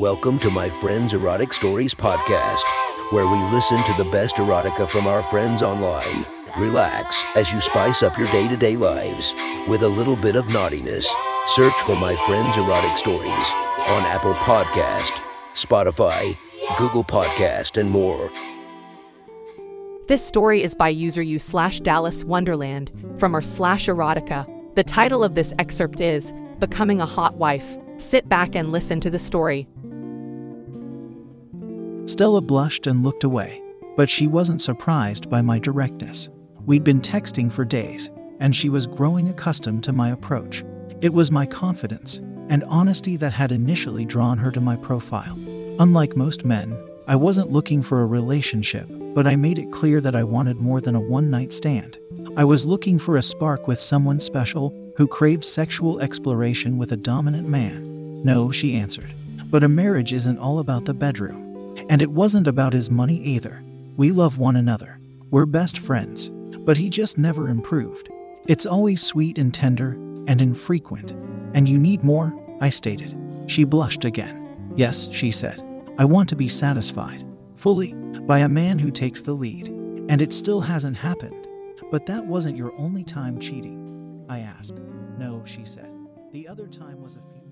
Welcome to my Friends Erotic Stories podcast, where we listen to the best erotica from our friends online. Relax as you spice up your day to day lives with a little bit of naughtiness. Search for my Friends Erotic Stories on Apple Podcast, Spotify, Google Podcast, and more. This story is by user you slash Dallas Wonderland from our slash erotica. The title of this excerpt is Becoming a Hot Wife. Sit back and listen to the story. Stella blushed and looked away, but she wasn't surprised by my directness. We'd been texting for days, and she was growing accustomed to my approach. It was my confidence and honesty that had initially drawn her to my profile. Unlike most men, I wasn't looking for a relationship, but I made it clear that I wanted more than a one night stand. I was looking for a spark with someone special who craved sexual exploration with a dominant man. No, she answered. But a marriage isn't all about the bedroom. And it wasn't about his money either. We love one another. We're best friends. But he just never improved. It's always sweet and tender and infrequent. And you need more, I stated. She blushed again. Yes, she said. I want to be satisfied, fully, by a man who takes the lead. And it still hasn't happened. But that wasn't your only time cheating, I asked. No, she said. The other time was a few.